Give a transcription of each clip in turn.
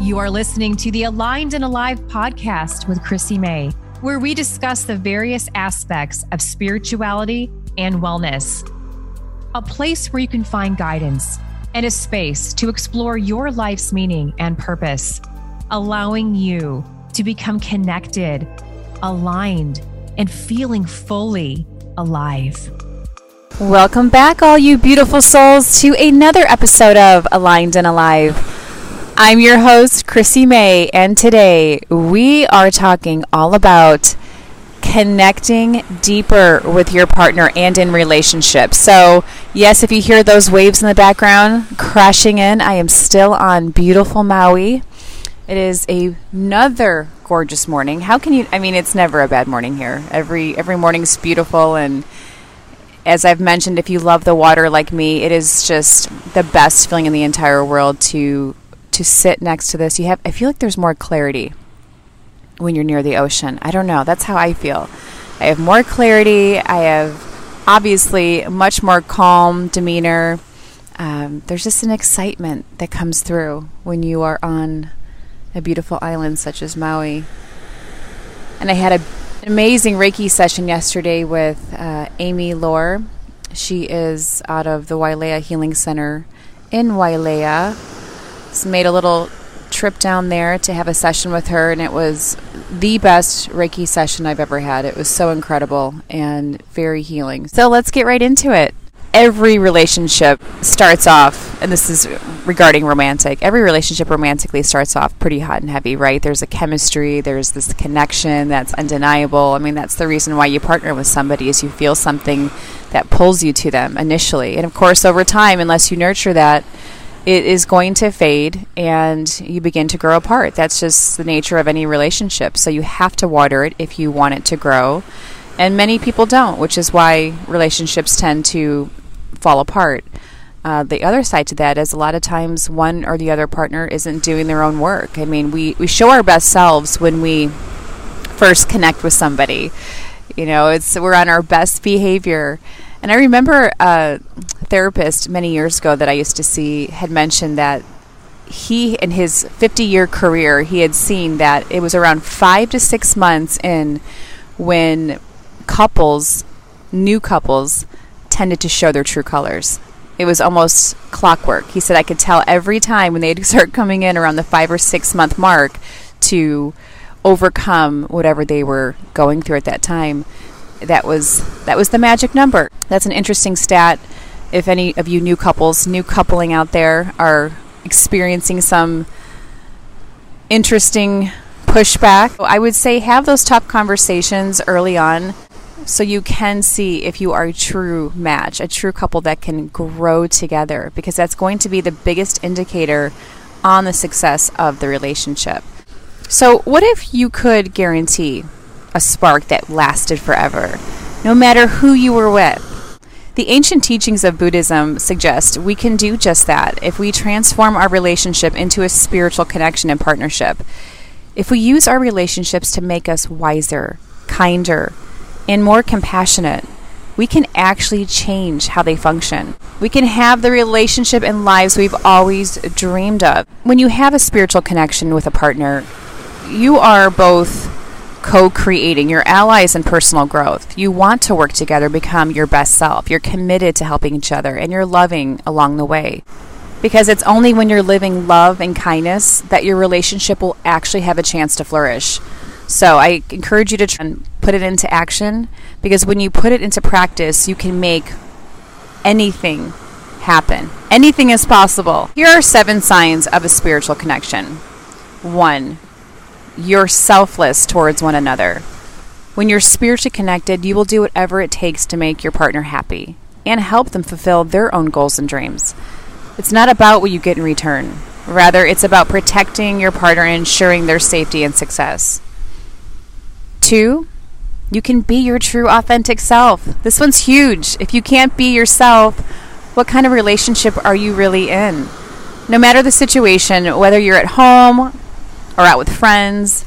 You are listening to the Aligned and Alive podcast with Chrissy May, where we discuss the various aspects of spirituality and wellness. A place where you can find guidance and a space to explore your life's meaning and purpose, allowing you to become connected, aligned, and feeling fully alive. Welcome back, all you beautiful souls, to another episode of Aligned and Alive. I'm your host, Chrissy May, and today we are talking all about connecting deeper with your partner and in relationships. So, yes, if you hear those waves in the background crashing in, I am still on beautiful Maui. It is a, another gorgeous morning. How can you I mean it's never a bad morning here. Every every morning's beautiful and as I've mentioned, if you love the water like me, it is just the best feeling in the entire world to to sit next to this. You have I feel like there's more clarity when you're near the ocean. I don't know. That's how I feel. I have more clarity. I have obviously much more calm demeanor. Um, there's just an excitement that comes through when you are on a beautiful island such as Maui. And I had a, an amazing Reiki session yesterday with uh, Amy Lore. She is out of the Wailea Healing Center in Wailea made a little trip down there to have a session with her, and it was the best Reiki session I've ever had. It was so incredible and very healing. So let's get right into it. Every relationship starts off, and this is regarding romantic, every relationship romantically starts off pretty hot and heavy, right? There's a chemistry, there's this connection that's undeniable. I mean, that's the reason why you partner with somebody is you feel something that pulls you to them initially. And of course, over time, unless you nurture that, it is going to fade and you begin to grow apart. That's just the nature of any relationship. So you have to water it if you want it to grow. And many people don't, which is why relationships tend to fall apart. Uh, the other side to that is a lot of times one or the other partner isn't doing their own work. I mean, we, we show our best selves when we first connect with somebody. You know, it's we're on our best behavior and I remember a therapist many years ago that I used to see had mentioned that he, in his 50 year career, he had seen that it was around five to six months in when couples, new couples, tended to show their true colors. It was almost clockwork. He said I could tell every time when they'd start coming in around the five or six month mark to overcome whatever they were going through at that time that was that was the magic number. That's an interesting stat. If any of you new couples, new coupling out there, are experiencing some interesting pushback, I would say have those tough conversations early on so you can see if you are a true match, a true couple that can grow together, because that's going to be the biggest indicator on the success of the relationship. So, what if you could guarantee a spark that lasted forever, no matter who you were with. The ancient teachings of Buddhism suggest we can do just that if we transform our relationship into a spiritual connection and partnership. If we use our relationships to make us wiser, kinder, and more compassionate, we can actually change how they function. We can have the relationship and lives we've always dreamed of. When you have a spiritual connection with a partner, you are both co creating. your allies in personal growth. You want to work together, become your best self. You're committed to helping each other, and you're loving along the way. Because it's only when you're living love and kindness that your relationship will actually have a chance to flourish. So I encourage you to try and put it into action because when you put it into practice, you can make anything happen. Anything is possible. Here are seven signs of a spiritual connection. One, you're selfless towards one another. When you're spiritually connected, you will do whatever it takes to make your partner happy and help them fulfill their own goals and dreams. It's not about what you get in return. Rather, it's about protecting your partner and ensuring their safety and success. Two, you can be your true authentic self. This one's huge. If you can't be yourself, what kind of relationship are you really in? No matter the situation, whether you're at home or out with friends,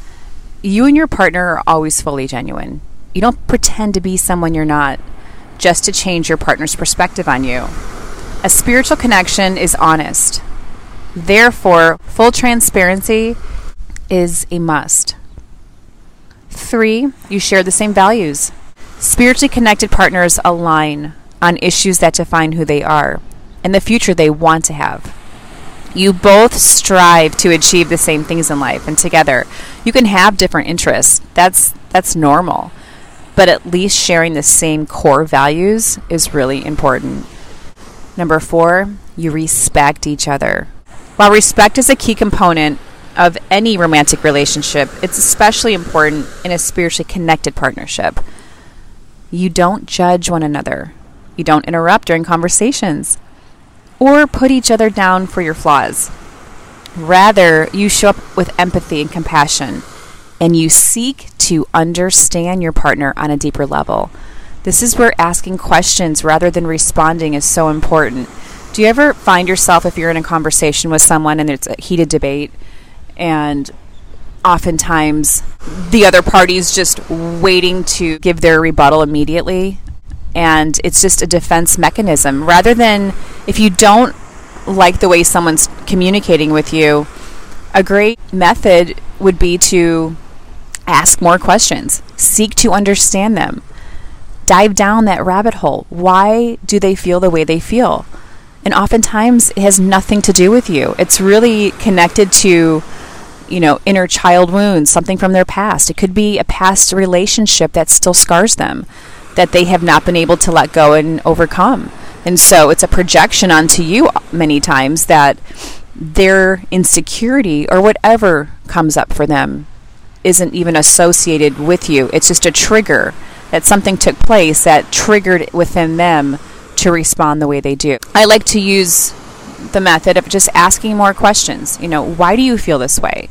you and your partner are always fully genuine. You don't pretend to be someone you're not just to change your partner's perspective on you. A spiritual connection is honest. Therefore, full transparency is a must. Three, you share the same values. Spiritually connected partners align on issues that define who they are and the future they want to have. You both strive to achieve the same things in life and together you can have different interests. That's that's normal. But at least sharing the same core values is really important. Number 4, you respect each other. While respect is a key component of any romantic relationship, it's especially important in a spiritually connected partnership. You don't judge one another. You don't interrupt during conversations or put each other down for your flaws. Rather, you show up with empathy and compassion and you seek to understand your partner on a deeper level. This is where asking questions rather than responding is so important. Do you ever find yourself, if you're in a conversation with someone and it's a heated debate, and oftentimes the other party's just waiting to give their rebuttal immediately? And it's just a defense mechanism. Rather than if you don't like the way someone's communicating with you, a great method would be to ask more questions, seek to understand them, dive down that rabbit hole. Why do they feel the way they feel? And oftentimes it has nothing to do with you. It's really connected to, you know, inner child wounds, something from their past. It could be a past relationship that still scars them, that they have not been able to let go and overcome. And so it's a projection onto you many times that their insecurity or whatever comes up for them isn't even associated with you. It's just a trigger that something took place that triggered within them to respond the way they do. I like to use the method of just asking more questions. You know, why do you feel this way?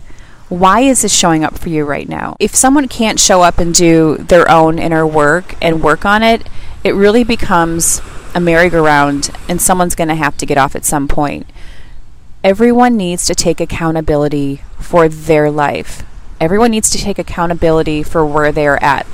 Why is this showing up for you right now? If someone can't show up and do their own inner work and work on it, it really becomes a merry-go-round and someone's going to have to get off at some point. Everyone needs to take accountability for their life. Everyone needs to take accountability for where they're at.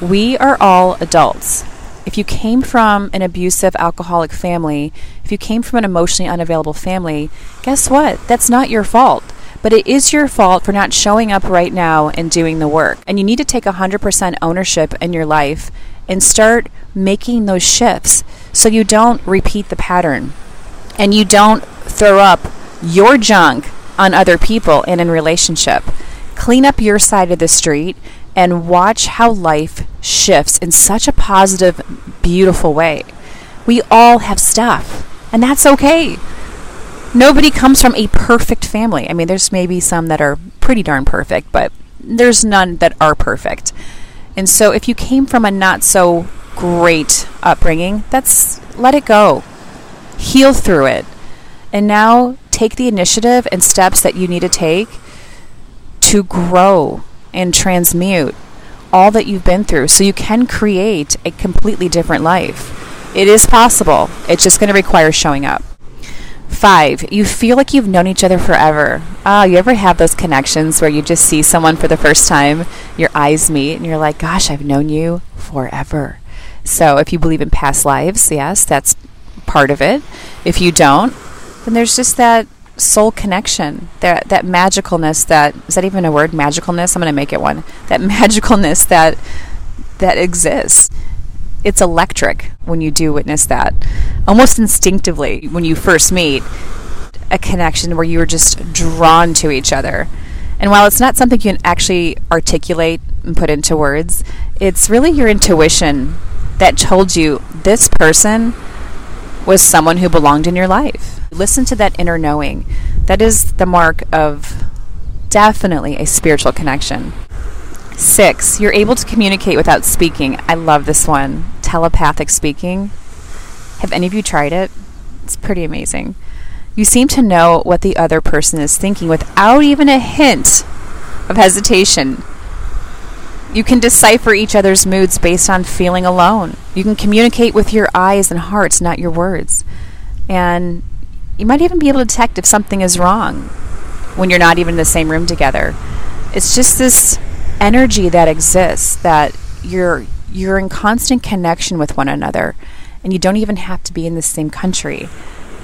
We are all adults. If you came from an abusive alcoholic family, if you came from an emotionally unavailable family, guess what? That's not your fault. But it is your fault for not showing up right now and doing the work. And you need to take 100% ownership in your life and start making those shifts so you don't repeat the pattern and you don't throw up your junk on other people and in relationship. Clean up your side of the street and watch how life shifts in such a positive, beautiful way. We all have stuff, and that's okay. Nobody comes from a perfect family. I mean, there's maybe some that are pretty darn perfect, but there's none that are perfect. And so if you came from a not so great upbringing, that's let it go. Heal through it. And now take the initiative and steps that you need to take to grow and transmute all that you've been through so you can create a completely different life. It is possible. It's just going to require showing up. Five, you feel like you've known each other forever. Ah, oh, you ever have those connections where you just see someone for the first time, your eyes meet, and you're like, gosh, I've known you forever. So if you believe in past lives, yes, that's part of it. If you don't, then there's just that soul connection, that that magicalness that is that even a word? Magicalness. I'm going to make it one. That magicalness that that exists. It's electric when you do witness that, almost instinctively when you first meet. A connection where you are just drawn to each other. And while it's not something you can actually articulate and put into words, it's really your intuition that told you this person was someone who belonged in your life Listen to that inner knowing. That is the mark of definitely a spiritual connection. Six, you're able to communicate without speaking. I love this one. Telepathic speaking. Have any of you tried it? It's pretty amazing. You seem to know what the other person is thinking without even a hint of hesitation. You can decipher each other's moods based on feeling alone. You can communicate with your eyes and hearts, not your words. And you might even be able to detect if something is wrong when you're not even in the same room together. It's just this energy that exists that you're you're in constant connection with one another and you don't even have to be in the same country.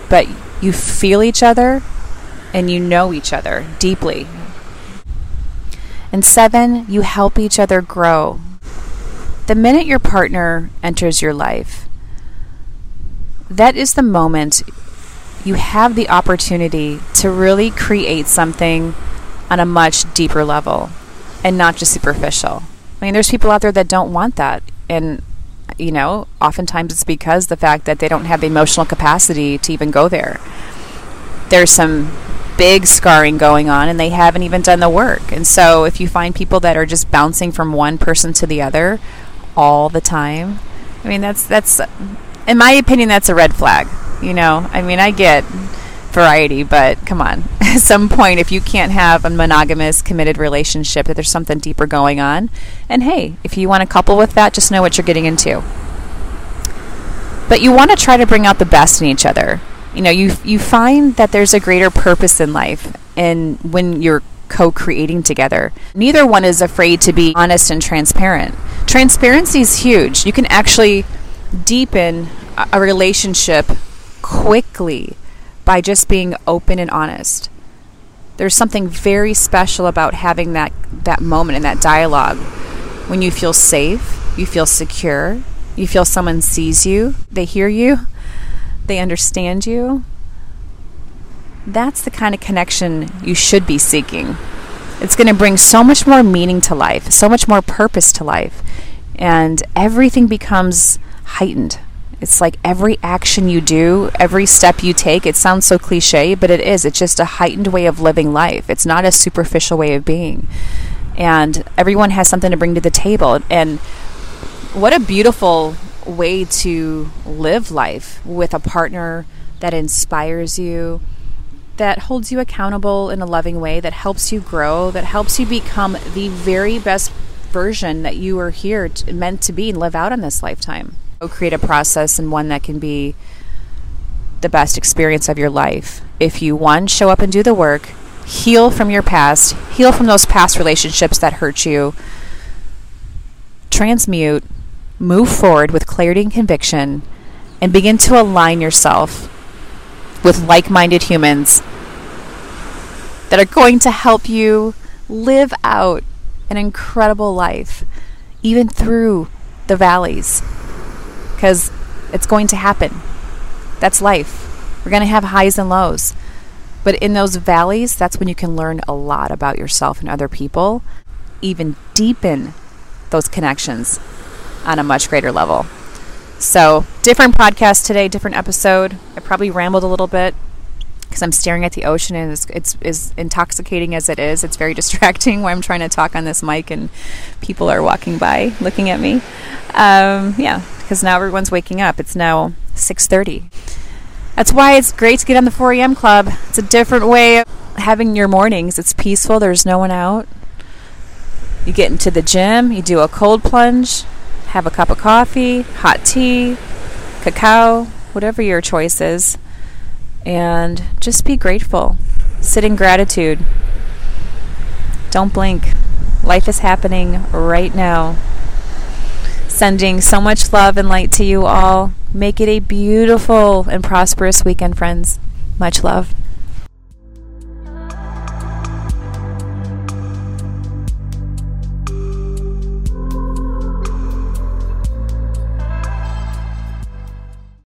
But you feel each other and you know each other deeply. And seven, you help each other grow. The minute your partner enters your life, that is the moment you have the opportunity to really create something on a much deeper level and not just superficial. I mean, there's people out there that don't want that. And, you know, oftentimes it's because the fact that they don't have the emotional capacity to even go there. There's some big scarring going on and they haven't even done the work. And so if you find people that are just bouncing from one person to the other all the time, I mean, that's, that's, in my opinion, that's a red flag. You know, I mean, I get variety, but come on. At some point, if you can't have a monogamous, committed relationship, that there's something deeper going on. And hey, if you want to couple with that, just know what you're getting into. But you want to try to bring out the best in each other. You know, you you find that there's a greater purpose in life, and when you're co-creating together. Neither one is afraid to be honest and transparent. Transparency is huge. You can actually deepen a relationship quickly by just being open and honest. There's something very special about having that, that moment and that dialogue when you feel safe, you feel secure, you feel someone sees you, they hear you, they understand you. That's the kind of connection you should be seeking. It's going to bring so much more meaning to life, so much more purpose to life, and everything becomes heightened. It's like every action you do, every step you take, it sounds so cliche, but it is. It's just a heightened way of living life. It's not a superficial way of being. And everyone has something to bring to the table. And what a beautiful way to live life with a partner that inspires you, that holds you accountable in a loving way, that helps you grow, that helps you become the very best version that you are here to, meant to be and live out in this lifetime create a process and one that can be the best experience of your life. If you, one, show up and do the work, heal from your past, heal from those past relationships that hurt you, transmute, move forward with clarity and conviction, and begin to align yourself with like minded humans that are going to help you live out an incredible life, even through the valleys because it's going to happen. That's life. We're going to have highs and lows. But in those valleys, that's when you can learn a lot about yourself and other people, even deepen those connections on a much greater level. So, different podcast today, different episode. I probably rambled a little bit because I'm staring at the ocean and it's, it's as intoxicating as it is. It's very distracting when I'm trying to talk on this mic and people are walking by looking at me. Um, yeah, because now everyone's waking up. It's now 6:30. That's why it's great to get on the 4 a.m. club. It's a different way of having your mornings. It's peaceful. There's no one out. You get into the gym. You do a cold plunge. Have a cup of coffee, hot tea, cacao, whatever your choice is, and just be grateful. Sit in gratitude. Don't blink. Life is happening right now sending so much love and light to you all. Make it a beautiful and prosperous weekend, friends. Much love.